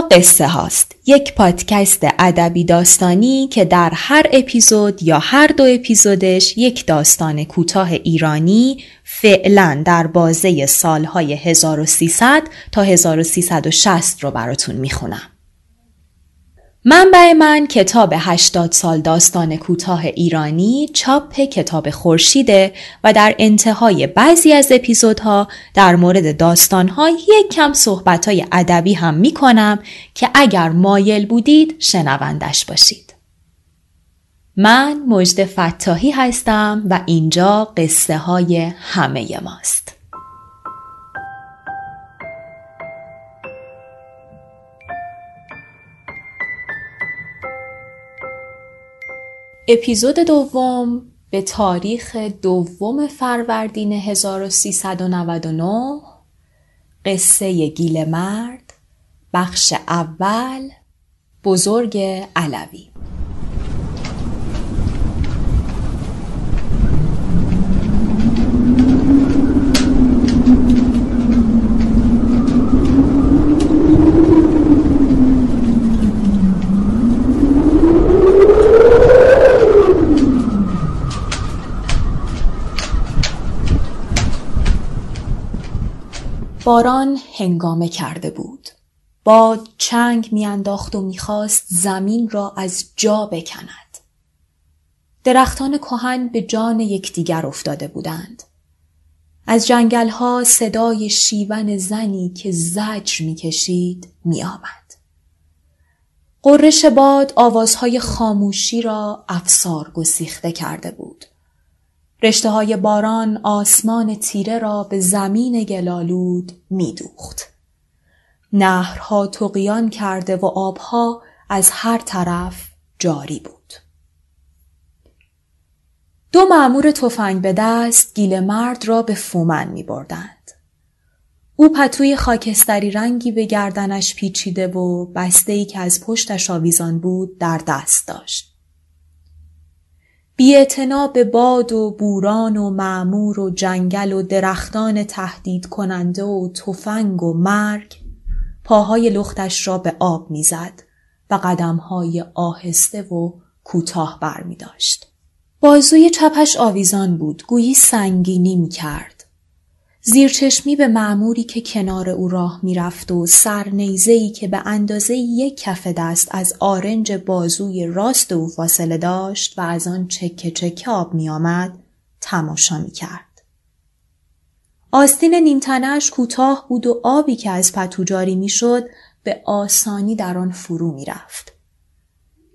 قصه هاست یک پادکست ادبی داستانی که در هر اپیزود یا هر دو اپیزودش یک داستان کوتاه ایرانی فعلا در بازه سالهای 1300 تا 1360 رو براتون می‌خونم. منبع من کتاب 80 سال داستان کوتاه ایرانی چاپ کتاب خورشیده و در انتهای بعضی از اپیزودها در مورد داستانها یک کم صحبتهای ادبی هم می کنم که اگر مایل بودید شنوندش باشید. من مجد فتاحی هستم و اینجا قصه های همه ماست. اپیزود دوم به تاریخ دوم فروردین 1399 قصه گیل مرد بخش اول بزرگ علوی. باران هنگامه کرده بود. باد چنگ میانداخت و می‌خواست زمین را از جا بکند. درختان کهن به جان یکدیگر افتاده بودند. از جنگل ها صدای شیون زنی که زجر می‌کشید میآمد. قررش باد آوازهای خاموشی را افسار گسیخته کرده بود. رشته های باران آسمان تیره را به زمین گلالود میدوخت. نهرها تقیان کرده و آبها از هر طرف جاری بود. دو معمور تفنگ به دست گیل مرد را به فومن می بردند. او پتوی خاکستری رنگی به گردنش پیچیده و بسته ای که از پشتش آویزان بود در دست داشت. بیعتنا به باد و بوران و معمور و جنگل و درختان تهدید کننده و تفنگ و مرگ پاهای لختش را به آب می‌زد و قدمهای آهسته و کوتاه بر می داشت. بازوی چپش آویزان بود گویی سنگینی می کرد. زیرچشمی به معموری که کنار او راه می‌رفت و سرنیزهی که به اندازه یک کف دست از آرنج بازوی راست او فاصله داشت و از آن چکه چکه آب میآمد تماشا می‌کرد. آستین نیمتنش کوتاه بود و آبی که از پتو جاری می‌شد به آسانی در آن فرو می‌رفت.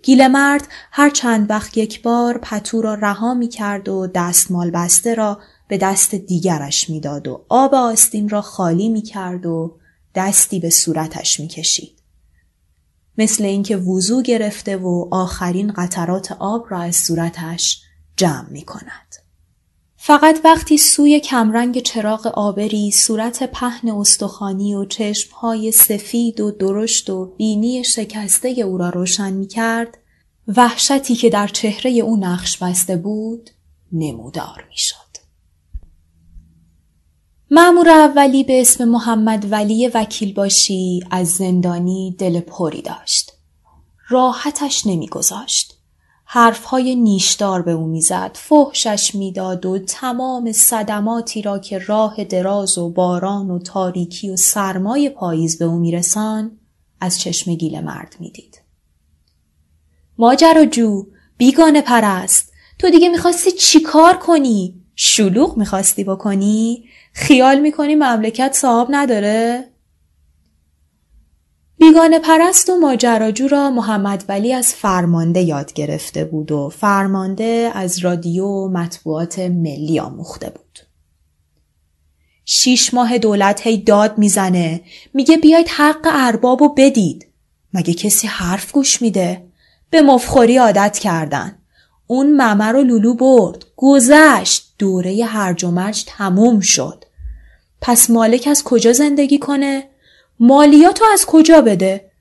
گیل مرد هر چند وقت یک بار پتو را رها می کرد و دستمال بسته را به دست دیگرش می‌داد و آب آستین را خالی می کرد و دستی به صورتش می کشید. مثل اینکه وضو گرفته و آخرین قطرات آب را از صورتش جمع می کند. فقط وقتی سوی کمرنگ چراغ آبری صورت پهن استخوانی و چشمهای سفید و درشت و بینی شکسته او را روشن می کرد وحشتی که در چهره او نقش بسته بود نمودار می شد. معمور اولی به اسم محمد ولی وکیل باشی از زندانی دل پری داشت. راحتش نمیگذاشت. حرفهای نیشدار به او می‌زد، فحشش می‌داد و تمام صدماتی را که راه دراز و باران و تاریکی و سرمای پاییز به او میرسان از چشم گیل مرد می‌دید. جو بیگانه پرست تو دیگه می‌خواستی چیکار کنی؟ شلوغ می‌خواستی بکنی؟ خیال می‌کنی مملکت صاحب نداره؟ بیگانه پرست و ماجراجو را محمد ولی از فرمانده یاد گرفته بود و فرمانده از رادیو و مطبوعات ملی آموخته بود. شیش ماه دولت هی داد می‌زنه میگه بیاید حق اربابو بدید. مگه کسی حرف گوش میده؟ به مفخوری عادت کردن. اون ممه رو لولو برد. گذشت. دوره هرج و مرج تموم شد. پس مالک از کجا زندگی کنه؟ مالیاتو از کجا بده؟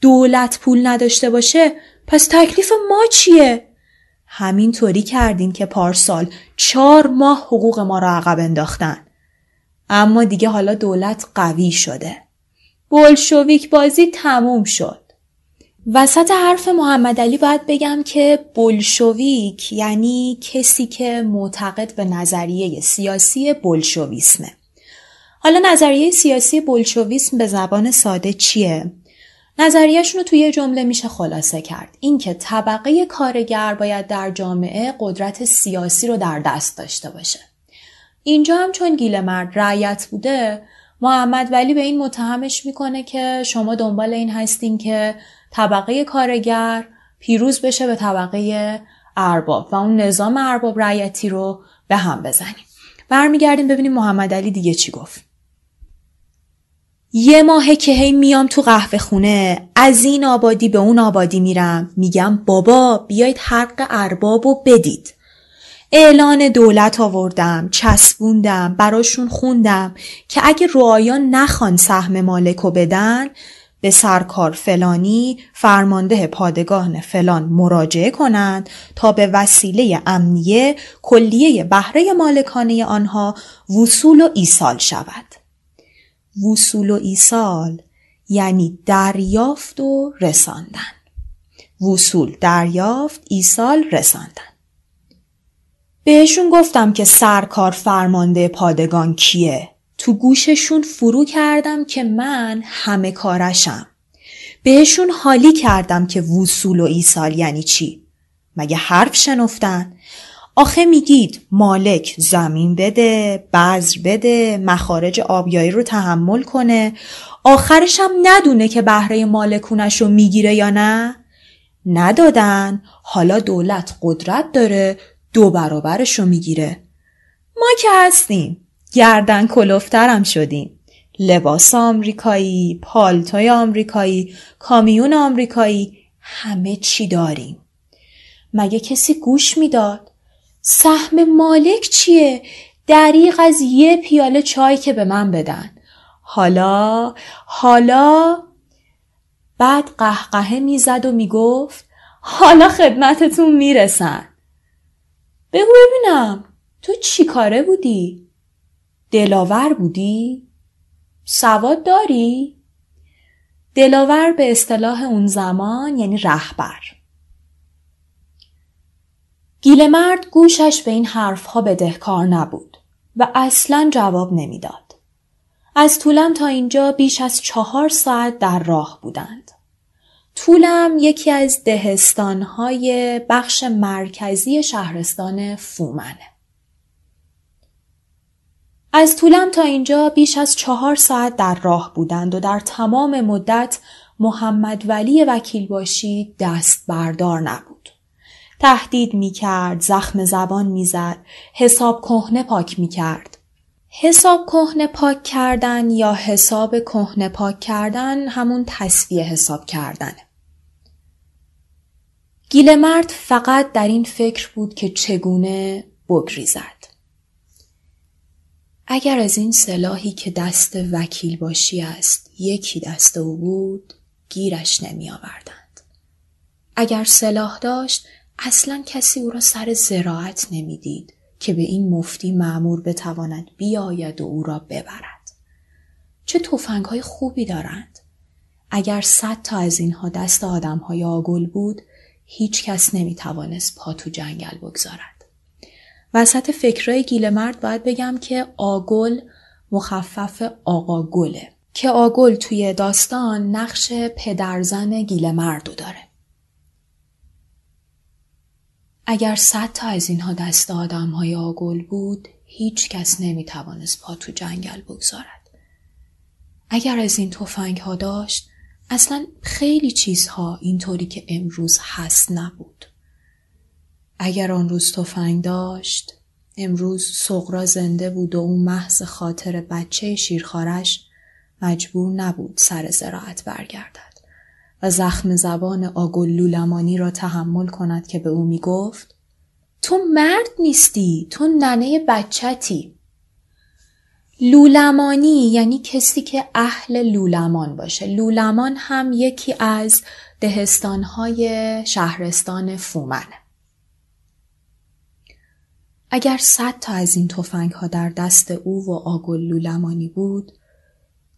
دولت پول نداشته باشه پس تکلیف ما چیه؟ همین طوری کردین که پارسال چهار ماه حقوق ما را عقب انداختن. اما دیگه حالا دولت قوی شده. بلشویک بازی تموم شد. وسط حرف محمد علی باید بگم که بلشویک یعنی کسی که معتقد به نظریه سیاسی بلشویسمه. حالا نظریه سیاسی بولشویسم به زبان ساده چیه؟ نظریهشون رو توی یه جمله میشه خلاصه کرد. اینکه طبقه کارگر باید در جامعه قدرت سیاسی رو در دست داشته باشه. اینجا هم چون گیل مرد رعیت بوده محمد ولی به این متهمش می‌کنه که شما دنبال این هستین که طبقه کارگر پیروز بشه به طبقه ارباب و اون نظام ارباب رعیتی رو به هم بزنیم. برمیگردیم ببینیم محمد علی دیگه چی گفت. یه ماهه که هی میام تو قهوه خونه از این آبادی به اون آبادی میرم میگم بابا بیایید حق اربابو بدید اعلان دولت آوردم چسبوندم براشون خوندم که اگه روایان نخوان سهم مالکو بدن به سرکار فلانی فرمانده پادگاه فلان مراجعه کنند تا به وسیله امنیه کلیه بهره مالکانه آنها وصول و ایصال شود. وصول و ایسال یعنی دریافت و رساندن. وصول دریافت ایسال رساندن. بهشون گفتم که سرکار فرمانده پادگان کیه؟ تو گوششون فرو کردم که من همه کارشم. بهشون حالی کردم که وصول و ایسال یعنی چی؟ مگه حرف شنفتن؟ آخه میگید مالک زمین بده بذر بده مخارج آبیایی رو تحمل کنه. آخرش هم ندونه که بهره مالکونش رو می‌گیره یا نه. ندادن. حالا دولت قدرت داره دو برابرش رو می‌گیره. ما که هستیم. گردن کلوفترم شدیم. لباس آمریکایی پالتای آمریکایی کامیون آمریکایی همه چی داریم. مگه کسی گوش می‌داد؟ سهم مالک چیه؟ دریق از یه پیاله چای که به من بدن. حالا حالا بعد قهقهه می‌زد و می‌گفت حالا خدمتتون می‌رسن. بگو ببینم تو چی کاره بودی؟ دلاور بودی؟ سواد داری؟ دلاور به اصطلاح اون زمان یعنی رهبر. مرد گوشش به این حرفها بدهکار نبود و اصلا جواب نمی‌داد. از طولم تا اینجا بیش از چهار ساعت در راه بودند. طولم یکی از دهستانهای بخش مرکزی شهرستان فومنه. از طولم تا اینجا بیش از چهار ساعت در راه بودند و در تمام مدت محمد ولی وکیل باشی دست بردار نبود. تهدید می کرد، زخم زبان می زد، حساب کهنه پاک می کرد. حساب کهنه پاک کردن یا حساب کهنه پاک کردن همون تصفیه حساب کردنه. گیل مرد فقط در این فکر بود که چگونه بگریزد. اگر از این سلاحی که دست وکیل باشی است یکی دست او بود گیرش نمی آوردند. اگر سلاح داشت اصلا کسی او را سر زراعت نمی‌دید که به این مفتی معمور بتواند بیاید و او را ببرد. چه توفنگ های خوبی دارند. اگر صد تا از اینها دست آدم های آگل بود هیچ کس نمی توانست پا تو جنگل بگذارد. وسط فکرهای گیل مرد باید بگم که آگل مخفف آقا گله که آگل توی داستان نقش پدرزن گیل مردو داره. اگر صد تا از اینها دست آدم های آگل بود هیچ کس نمی توانست پا تو جنگل بگذارد. اگر از این توفنگ ها داشت اصلا خیلی چیزها اینطوری که امروز هست نبود. اگر آن روز تفنگ داشت امروز سقرا زنده بود و اون محض خاطر بچه شیرخارش مجبور نبود سر زراعت برگردد و زخم زبان آگل لولمانی را تحمل کند که به او می گفت تو مرد نیستی تو ننه بچتی. لولمانی یعنی کسی که اهل لولمان باشه. لولمان هم یکی از دهستانهای شهرستان فومنه اگر صد تا از این تفنگ ها در دست او و آگل لولمانی بود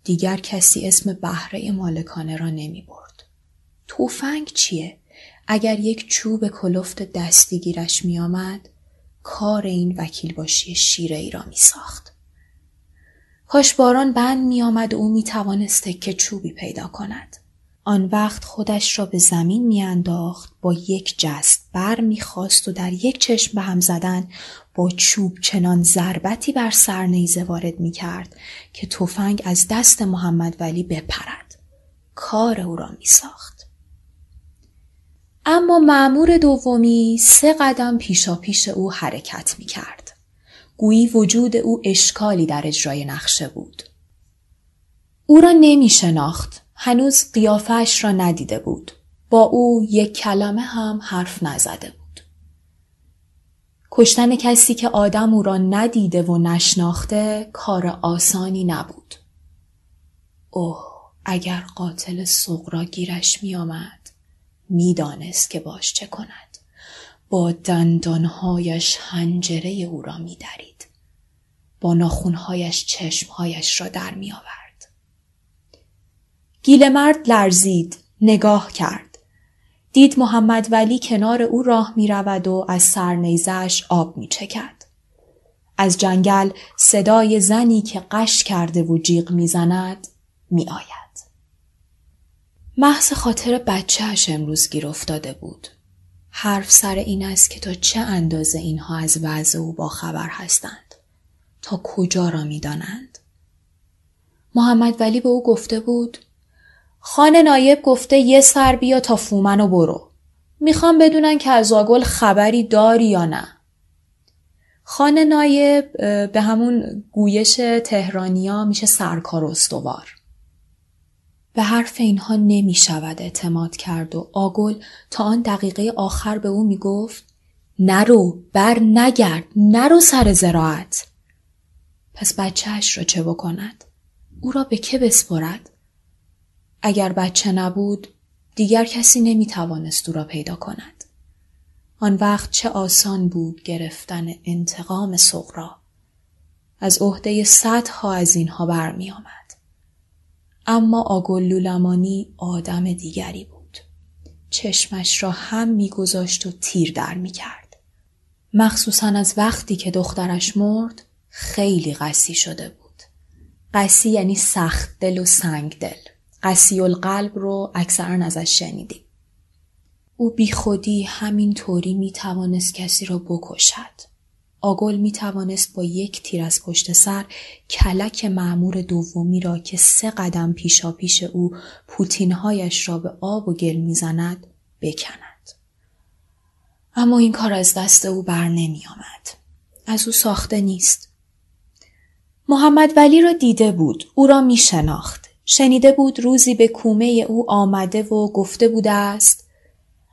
دیگر کسی اسم بهره مالکانه را نمی برد. توفنگ چیه؟ اگر یک چوب کلفت دستی گیرش می آمد، کار این وکیل باشی شیره ای را می ساخت. کاش باران بند می آمد و او می توانست که چوبی پیدا کند. آن وقت خودش را به زمین میانداخت با یک جست بر می‌خواست و در یک چشم به هم زدن با چوب چنان ضربتی بر سر نیزه وارد می‌کرد که تفنگ از دست محمد ولی بپرد کار او را میساخت اما معمور دومی سه قدم پیشا پیش او حرکت می‌کرد گویی وجود او اشکالی در اجرای نقشه بود او را نمی شناخت هنوز قیافش را ندیده بود. با او یک کلمه هم حرف نزده بود. کشتن کسی که آدم او را ندیده و نشناخته کار آسانی نبود. اوه اگر قاتل سغرا گیرش می آمد می‌دانست که باش چه کند. با دندانهایش هنجره او را می درید. با ناخونهایش چشمهایش را در می آورد. مرد لرزید نگاه کرد دید محمد ولی کنار او راه می رود و از سرنیزش آب می چکد. از جنگل صدای زنی که قش کرده و جیغ می زند می آید. محض خاطر بچهش امروز گیر افتاده بود. حرف سر این است که تا چه اندازه اینها از وضع او با خبر هستند. تا کجا را می دانند. محمد ولی به او گفته بود خانه نایب گفته یه سر بیا تا فومنو برو. می‌خوام بدونن که از آگل خبری داری یا نه. خانه نایب به همون گویش تهرانیا میشه سرکار استوار. به حرف اینها نمی شود اعتماد کرد و آگل تا آن دقیقه آخر به او می گفت نرو بر نگرد نرو سر زراعت پس بچهش را چه بکند؟ او را به که بسپرد؟ اگر بچه نبود دیگر کسی نمی توانست او را پیدا کند. آن وقت چه آسان بود گرفتن انتقام سغرا. از عهده صدها از اینها برمی آمد. اما آگلولمانی آدم دیگری بود. چشمش را هم میگذاشت و تیر در می کرد. مخصوصا از وقتی که دخترش مرد خیلی قسی شده بود. قسی یعنی سخت دل و سنگ دل. قسی القلب رو اکثرا ازش شنیدیم. او بی خودی همین طوری می توانست کسی را بکشد. آگل می توانست با یک تیر از پشت سر کلک معمور دومی را که سه قدم پیشا پیش او پوتینهایش را به آب و گل می‌زند بکند. اما این کار از دست او بر نمی آمد. از او ساخته نیست. محمد ولی را دیده بود. او را می شناخت. شنیده بود روزی به کومه او آمده و گفته بوده است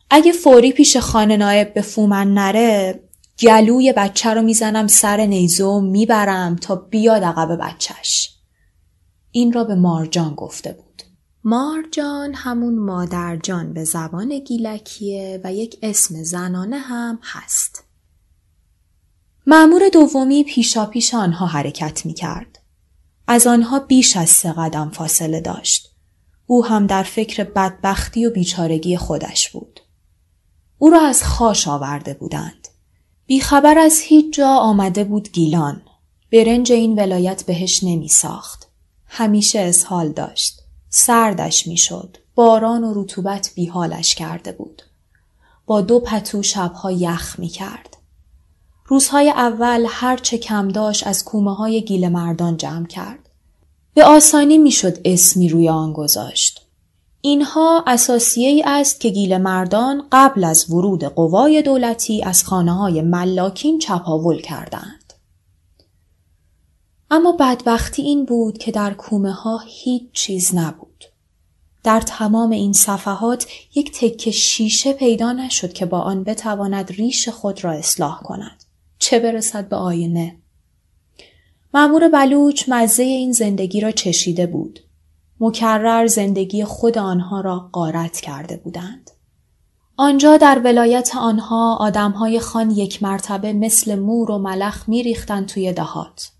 اگه فوری پیش خانه نایب به فومن نره گلوی بچه رو می‌زنم سر نیزه و می‌برم تا بیاد عقب بچهش. این را به مارجان گفته بود. مارجان همون مادرجان به زبان گیلکیه و یک اسم زنانه هم هست. معمور دومی پیشا پیش آنها حرکت می کرد. از آنها بیش از سه قدم فاصله داشت. او هم در فکر بدبختی و بیچارگی خودش بود. او را از خاش آورده بودند. بیخبر از هیچ جا آمده بود گیلان. برنج این ولایت بهش نمی ساخت. همیشه اسهال داشت. سردش می‌شد. باران و رطوبت بیحالش کرده بود. با دو پتو شبها یخ می کرد. روزهای اول هر چه کم داشت از کومه های گیل مردان جمع کرد. به آسانی می‌شد اسمی روی آن گذاشت. اینها اساسیه ای است که گیل مردان قبل از ورود قوای دولتی از خانه های ملاکین چپاول کردند. اما بدبختی این بود که در کومه ها هیچ چیز نبود. در تمام این صفحات یک تکه شیشه پیدا نشد که با آن بتواند ریش خود را اصلاح کند. چه برسد به آینه؟ معمور بلوچ مزه این زندگی را چشیده بود. مکرر زندگی خود آنها را غارت کرده بودند. آنجا در ولایت آنها آدمهای خان یک مرتبه مثل مور و ملخ میریختند توی دهات.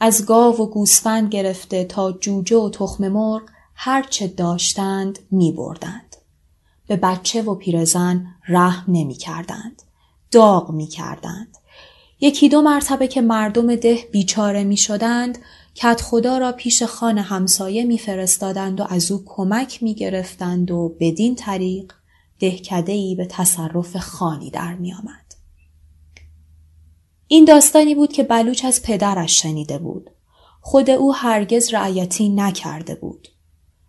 از گاو و گوسفند گرفته تا جوجه و تخم مرغ هرچه داشتند می بردند. به بچه و پیرزن رحم نمی کردند. داغ می کردند. یکی دو مرتبه که مردم ده بیچاره می شدند کت خدا را پیش خان همسایه میفرستادند و از او کمک می گرفتند و بدین طریق دهکده به تصرف خانی در می آمد. این داستانی بود که بلوچ از پدرش شنیده بود. خود او هرگز رعیتی نکرده بود.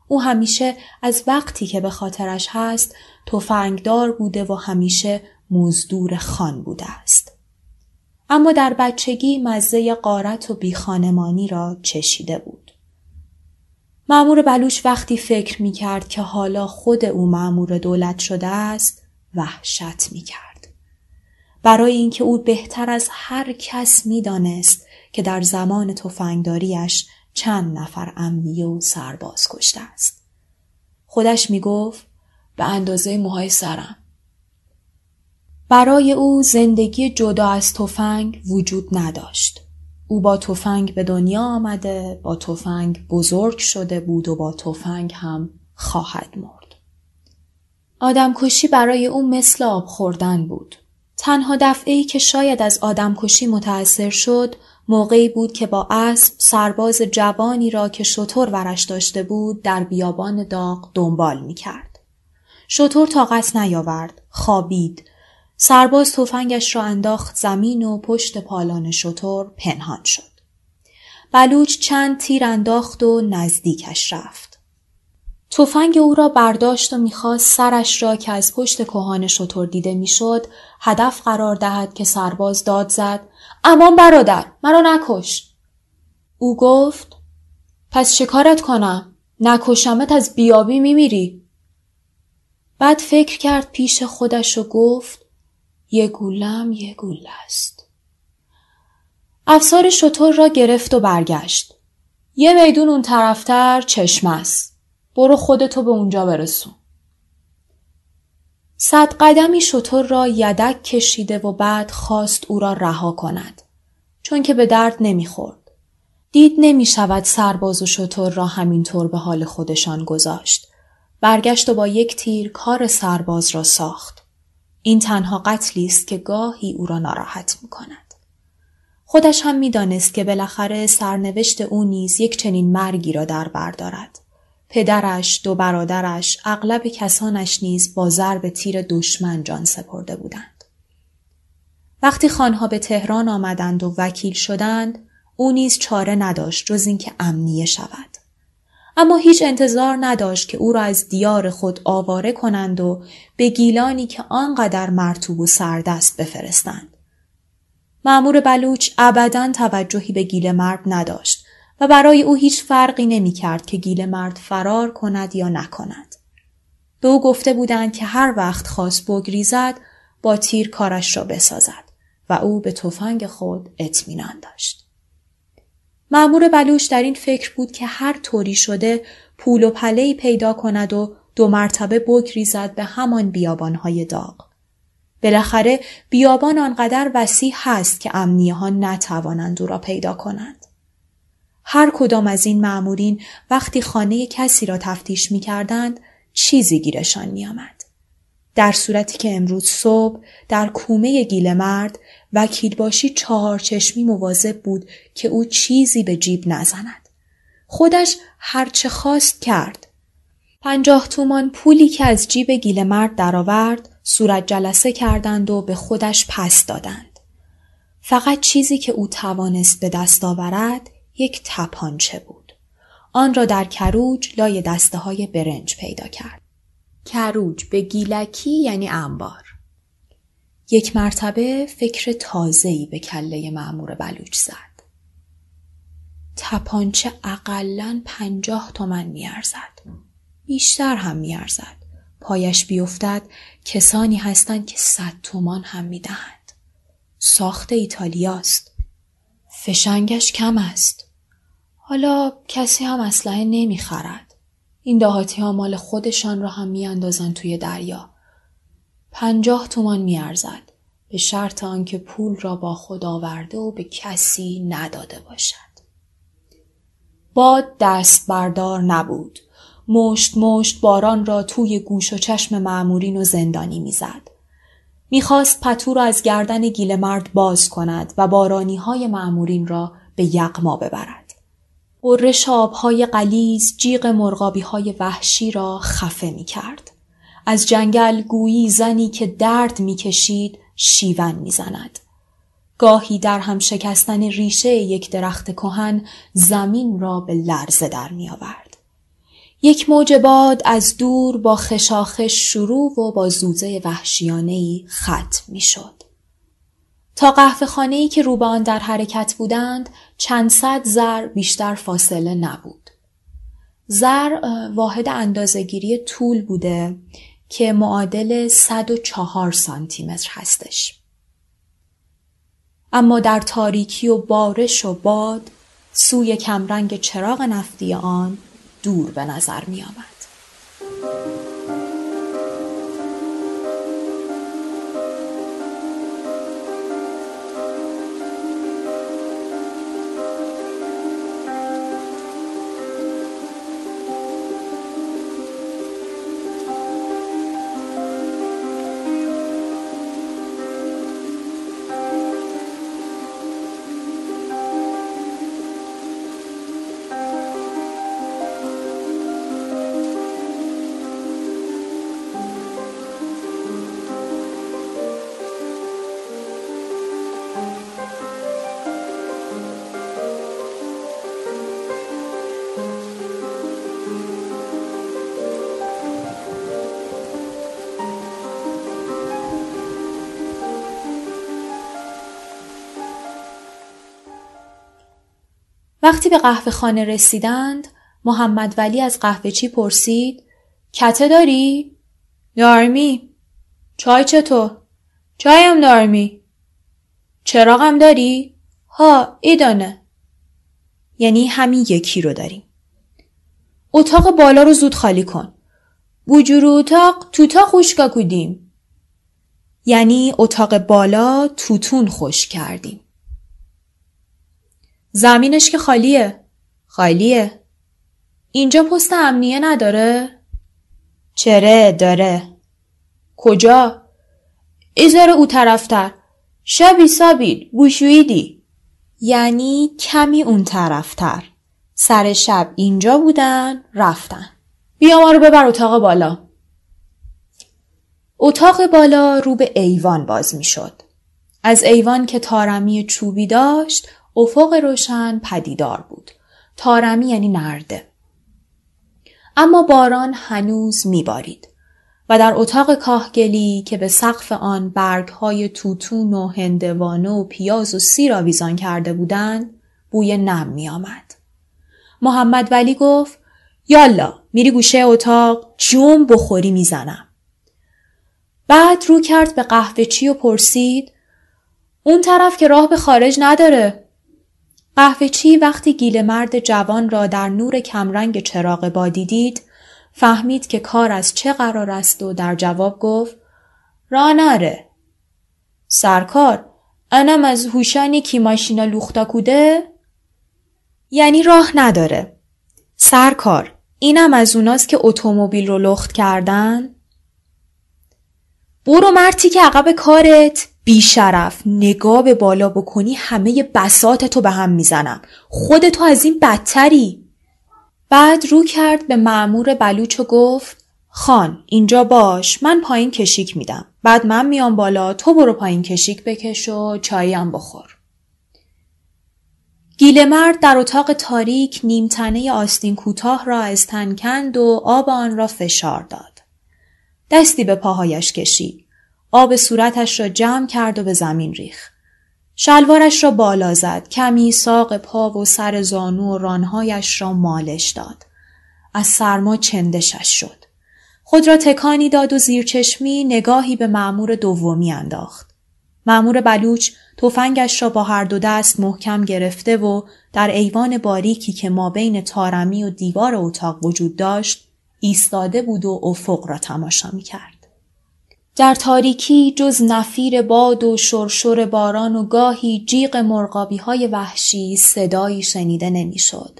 او همیشه از وقتی که به خاطرش هست تفنگدار بوده و همیشه مزدور خان بوده است. اما در بچگی مزه قارت و بیخانمانی را چشیده بود. معمور بلوش وقتی فکر می کرد که حالا خود او معمور دولت شده است وحشت می کرد. برای اینکه او بهتر از هر کس می دانست که در زمان تفنگداریش چند نفر امنیه و سرباز کشته است. خودش می گفت به اندازه موهای سرم. برای او زندگی جدا از تفنگ وجود نداشت. او با تفنگ به دنیا آمده، با تفنگ بزرگ شده بود و با تفنگ هم خواهد مرد. آدمکشی برای او مثل آب خوردن بود. تنها دفعه که شاید از آدمکشی متأثر شد موقعی بود که با اسب سرباز جوانی را که شطور ورش داشته بود در بیابان داغ دنبال می کرد. شطور طاقت نیاورد، خوابید، سرباز تفنگش را انداخت زمین و پشت پالان شطور پنهان شد. بلوچ چند تیر انداخت و نزدیکش رفت. تفنگ او را برداشت و می‌خواست سرش را که از پشت کهان شطور دیده می‌شد هدف قرار دهد که سرباز داد زد امان برادر مرا نکش او گفت پس چه کارت کنم نکشمت از بیابی میمیری بعد فکر کرد پیش خودش و گفت یه گولم یه گوله است. افسار شطور را گرفت و برگشت. یه میدون اون طرفتر چشم است. برو خودتو به اونجا برسون. صد قدمی شطور را یدک کشیده و بعد خواست او را رها کند. چون که به درد نمی‌خورد. دید نمی شود سرباز و شطور را همینطور به حال خودشان گذاشت. برگشت و با یک تیر کار سرباز را ساخت. این تنها قتلی است که گاهی او را ناراحت می کند. خودش هم می‌دانست که بالاخره سرنوشت او نیز یک چنین مرگی را در بردارد. پدرش، دو برادرش، اغلب کسانش نیز با ضرب تیر دشمن جان سپرده بودند. وقتی خانها به تهران آمدند و وکیل شدند، او نیز چاره نداشت جز اینکه امنیه شود. اما هیچ انتظار نداشت که او را از دیار خود آواره کنند و به گیلانی که آنقدر مرتوب و سردست بفرستند. معمور بلوچ ابدا توجهی به گیل مرد نداشت و برای او هیچ فرقی نمی کرد که گیل مرد فرار کند یا نکند. به او گفته بودند که هر وقت خواست بگریزد با تیر کارش را بسازد و او به تفنگ خود اطمینان داشت. معمور بلوش در این فکر بود که هر طوری شده پول و پلهی پیدا کند و دو مرتبه بگریزد به همان بیابانهای داغ. بالاخره بیابان آنقدر وسیع هست که امنیه ها نتوانند او را پیدا کنند. هر کدام از این معمورین وقتی خانه کسی را تفتیش می کردند چیزی گیرشان می آمد. در صورتی که امروز صبح در کومه گیل مرد وکیل باشی چهار چشمی مواظب بود که او چیزی به جیب نزند. خودش هرچه خواست کرد. پنجاه تومان پولی که از جیب گیل مرد درآورد صورت جلسه کردند و به خودش پس دادند. فقط چیزی که او توانست به دست آورد یک تپانچه بود. آن را در کروج لای دسته های برنج پیدا کرد. کروج به گیلکی یعنی انبار. یک مرتبه فکر تازه‌ای به کله معمور بلوچ زد. تپانچه اقلا پنجاه تومن میارزد. بیشتر هم میارزد. پایش بیفتد کسانی هستند که صد تومان هم می‌دهند. ساخت ایتالیاست. فشنگش کم است. حالا کسی هم اسلحه نمی‌خرد. این دهاتی ها مال خودشان را هم میاندازند توی دریا. پنجاه تومان میارزد به شرط آنکه پول را با خود آورده و به کسی نداده باشد. باد دست بردار نبود. مشت مشت باران را توی گوش و چشم معمورین و زندانی می‌زد. می‌خواست پتو را از گردن گیل مرد باز کند و بارانی های معمورین را به یقما ببرد. قررش آبهای قلیز جیغ مرغابی های وحشی را خفه می کرد. از جنگل گویی زنی که درد می‌کشید شیون می‌زند. گاهی در هم شکستن ریشه یک درخت کهن زمین را به لرزه در می آورد. یک موج باد از دور با خشاخش شروع و با زوزه وحشیانهی ختم می شد. تا قهوه خانه‌ای که رو آن در حرکت بودند چند صد زر بیشتر فاصله نبود. زر واحد اندازهگیری طول بوده که معادل 104 سانتی متر هستش. اما در تاریکی و بارش و باد سوی کمرنگ چراغ نفتی آن دور به نظر می آمد. وقتی به قهوه خانه رسیدند محمد ولی از قهوه چی پرسید؟ کته داری؟ دارمی چای چطور؟ چایم دارمی چراغم داری؟ ها ایدانه. یعنی همین یکی رو داریم. اتاق بالا رو زود خالی کن. بوجور اتاق توتا خوشکا کودیم یعنی اتاق بالا توتون خوش کردیم. زمینش که خالیه. خالیه. اینجا پست امنیه نداره؟ چره داره. کجا؟ ایزاره او طرفتر. شبی سابید بوشویدی. یعنی کمی اون طرفتر. سر شب اینجا بودن رفتن. بیا ما رو ببر اتاق بالا. اتاق بالا رو به ایوان باز می شد. از ایوان که تارمی چوبی داشت افق روشن پدیدار بود. تارمی یعنی نرده. اما باران هنوز میبارید و در اتاق کاهگلی که به سقف آن برگهای توتون و هندوانه و پیاز و سیر آویزان کرده بودند بوی نم می آمد. محمد ولی گفت یالا میری گوشه اتاق جوم بخوری می‌زنم. بعد رو کرد به قهوه چی و پرسید اون طرف که راه به خارج نداره قهوه چی وقتی گیل مرد جوان را در نور کمرنگ چراغ بادی دید فهمید که کار از چه قرار است و در جواب گفت را نره. سرکار انم از هوشانی کی ماشینا لوختا کوده؟ یعنی راه نداره. سرکار اینم از اوناست که اتومبیل رو لخت کردن؟ برو مرتی که عقب کارت بیشرف نگاه به بالا بکنی همه بساتتو به هم می‌زنم خودتو از این بدتری بعد رو کرد به معمور بلوچ و گفت خان اینجا باش من پایین کشیک میدم بعد من میام بالا تو برو پایین کشیک بکش و چاییم بخور گیلمرد در اتاق تاریک نیمتنه آستین کوتاه را از تن کند و آب آن را فشار داد. دستی به پاهایش کشید. آب صورتش را جمع کرد و به زمین ریخ. شلوارش را بالا زد. کمی ساق پا و سر زانو و رانهایش را مالش داد. از سرما چندشش شد. خود را تکانی داد و زیرچشمی نگاهی به معمور دومی انداخت. معمور بلوچ تفنگش را با هر دو دست محکم گرفته و در ایوان باریکی که ما بین تارمی و دیوار اتاق وجود داشت ایستاده بود و افق را تماشا می کرد. در تاریکی جز نفیر باد و شرشر باران و گاهی جیغ مرغابی های وحشی صدایی شنیده نمی‌شد.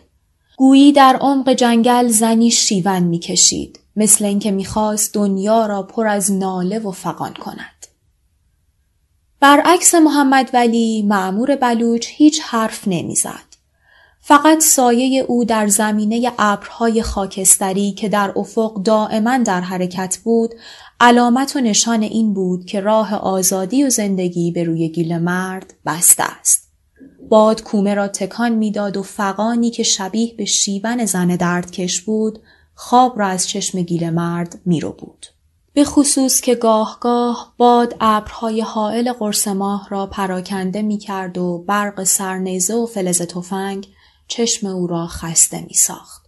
گویی در عمق جنگل زنی شیون می‌کشید مثل اینکه می‌خواست دنیا را پر از ناله و فقان کند. برعکس محمد ولی معمور بلوچ هیچ حرف نمی‌زد. فقط سایه او در زمینه ابرهای خاکستری که در افق دائما در حرکت بود علامت و نشان این بود که راه آزادی و زندگی به روی گیل مرد بسته است. باد کومه را تکان می‌داد و فقانی که شبیه به شیون زن دردکش بود خواب را از چشم گیل مرد میرو بود. به خصوص که گاه گاه باد ابرهای حائل قرص ماه را پراکنده می کرد و برق سرنیزه و فلز تفنگ چشم او را خسته می ساخت.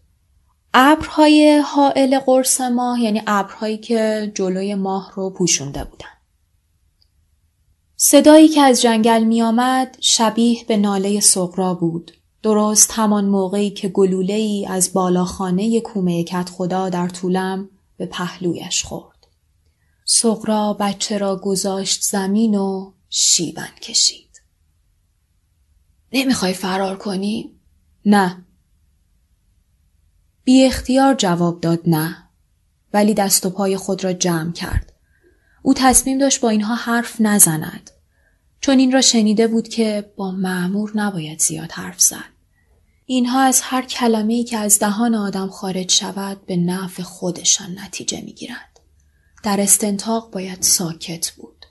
ابرهای حائل قرص ماه یعنی ابرهایی که جلوی ماه رو پوشونده بودن. صدایی که از جنگل می آمد شبیه به ناله سقرا بود. درست همان موقعی که گلوله ای از بالاخانه کومه کت خدا در طولم به پهلویش خورد. سقرا بچه را گذاشت زمین و شیبن کشید. نمی‌خوای فرار کنی؟ نه. بی اختیار جواب داد نه. ولی دست و پای خود را جمع کرد. او تصمیم داشت با اینها حرف نزند. چون این را شنیده بود که با معمور نباید زیاد حرف زد. اینها از هر کلمه‌ای که از دهان آدم خارج شود به نفع خودشان نتیجه می‌گیرند. در استنتاق باید ساکت بود.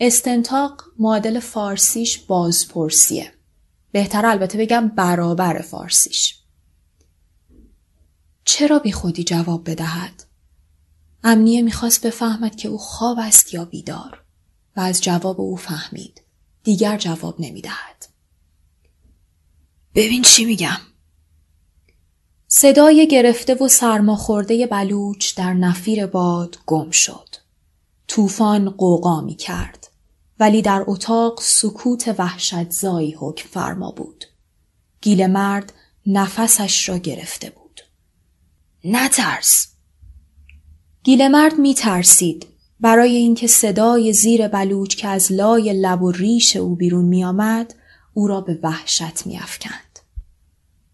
استنتاق معادل فارسیش بازپرسیه. بهتر البته بگم برابر فارسیش. چرا بی خودی جواب بدهد؟ امنیه می‌خواست بفهمد که او خواب است یا بیدار و از جواب او فهمید. دیگر جواب نمی‌دهد. ببین چی میگم. صدای گرفته و سرماخورده بلوچ در نفیر باد گم شد. طوفان قوقا می کرد. ولی در اتاق سکوت وحشت زایی حکم فرما بود. گیل مرد نفسش را گرفته بود. نترس! گیل مرد می ترسید برای اینکه صدای زیر بلوچ که از لای لب و ریش او بیرون می آمد او را به وحشت می افکند.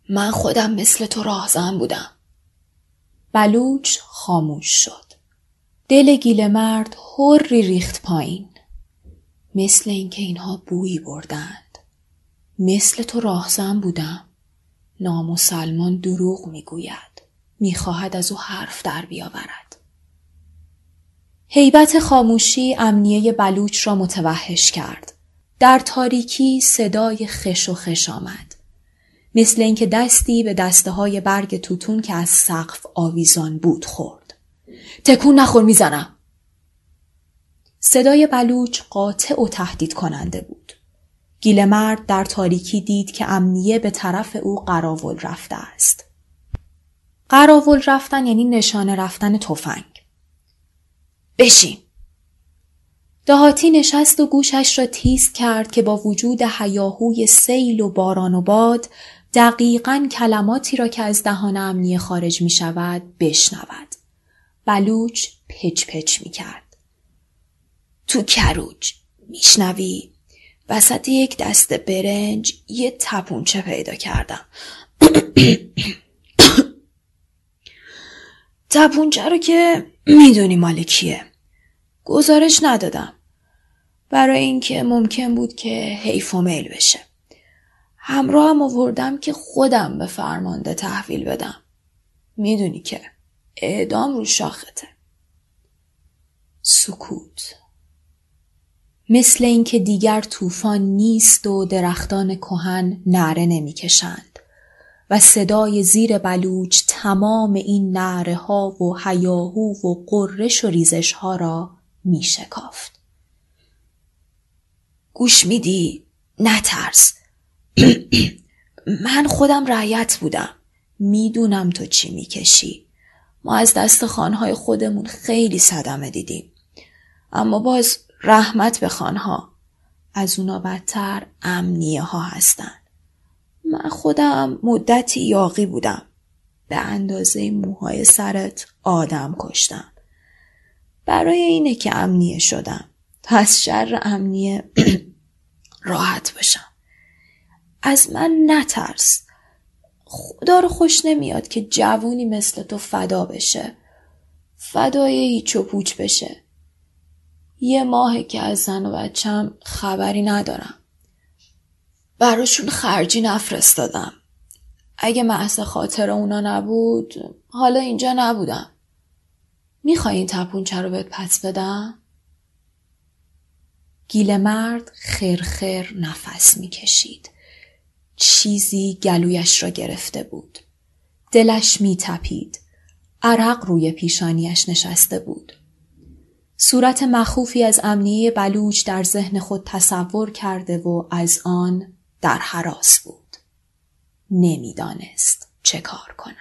من خودم مثل تو راهزن بودم. بلوچ خاموش شد. دل گیل مرد هری ریخت پایین. مثل اینکه اینها بویی بردند. مثل تو راهزن بودم. نامسلمان دروغ می‌گوید. می‌خواهد از او حرف در بیاورد. حیبت خاموشی امنیه بلوچ را متوحش کرد. در تاریکی صدای خش و خش آمد. مثل اینکه دستی به دسته های برگ توتون که از سقف آویزان بود خورد. تکون نخور می‌زنم. صدای بلوچ قاطع و تهدید کننده بود. گیلمرد در تاریکی دید که امنیه به طرف او قراول رفته است. قراول رفتن یعنی نشانه رفتن تفنگ. بشین. دهاتی نشست و گوشش را تیست کرد که با وجود حیاهوی سیل و باران و باد دقیقا کلماتی را که از دهان امنیه خارج می شود بشنود. بلوچ پچ پچ می کرد. تو کروج میشنوی وسط یک دست برنج یه تپونچه پیدا کردم تپونچه رو که می‌دونی مال کیه. گزارش ندادم. برای اینکه ممکن بود که حیف و میل بشه. همراه هم آوردم که خودم به فرمانده تحویل بدم. می‌دونی که اعدام رو شاخته. سکوت. مثل اینکه دیگر طوفان نیست و درختان کهن نعره نمی‌کشند. و صدای زیر بلوچ تمام این نعره ها و هیاهو و قررش و ریزش ها را می شکافت. گوش میدی؟ نترس. من خودم رعیت بودم. می‌دونم تو چی می‌کشی. ما از دست خانهای خودمون خیلی صدمه دیدیم. اما باز رحمت به خانها. از اونا بدتر امنیه ها هستن. من خودم مدتی یاقی بودم. به اندازه موهای سرت آدم کشتم. برای اینه که امنیه شدم. تا از شر امنیه راحت باشم. از من نترس. خدا رو خوش نمیاد که جوونی مثل تو فدا بشه. فدای هیچ و پوچ بشه. یه ماهه که از زن و بچم خبری ندارم. براشون خرجی نفرستادم. اگه محض خاطر اونا نبود حالا اینجا نبودم. می‌خوای این تپونچه رو بهت پس بدم؟ گیل مرد خیر نفس می‌کشید. چیزی گلویش را گرفته بود. دلش میتپید. عرق روی پیشانیش نشسته بود. صورت مخوفی از امنیه بلوچ در ذهن خود تصور کرده و از آن در حراس بود. نمی‌دانست چه کار کند.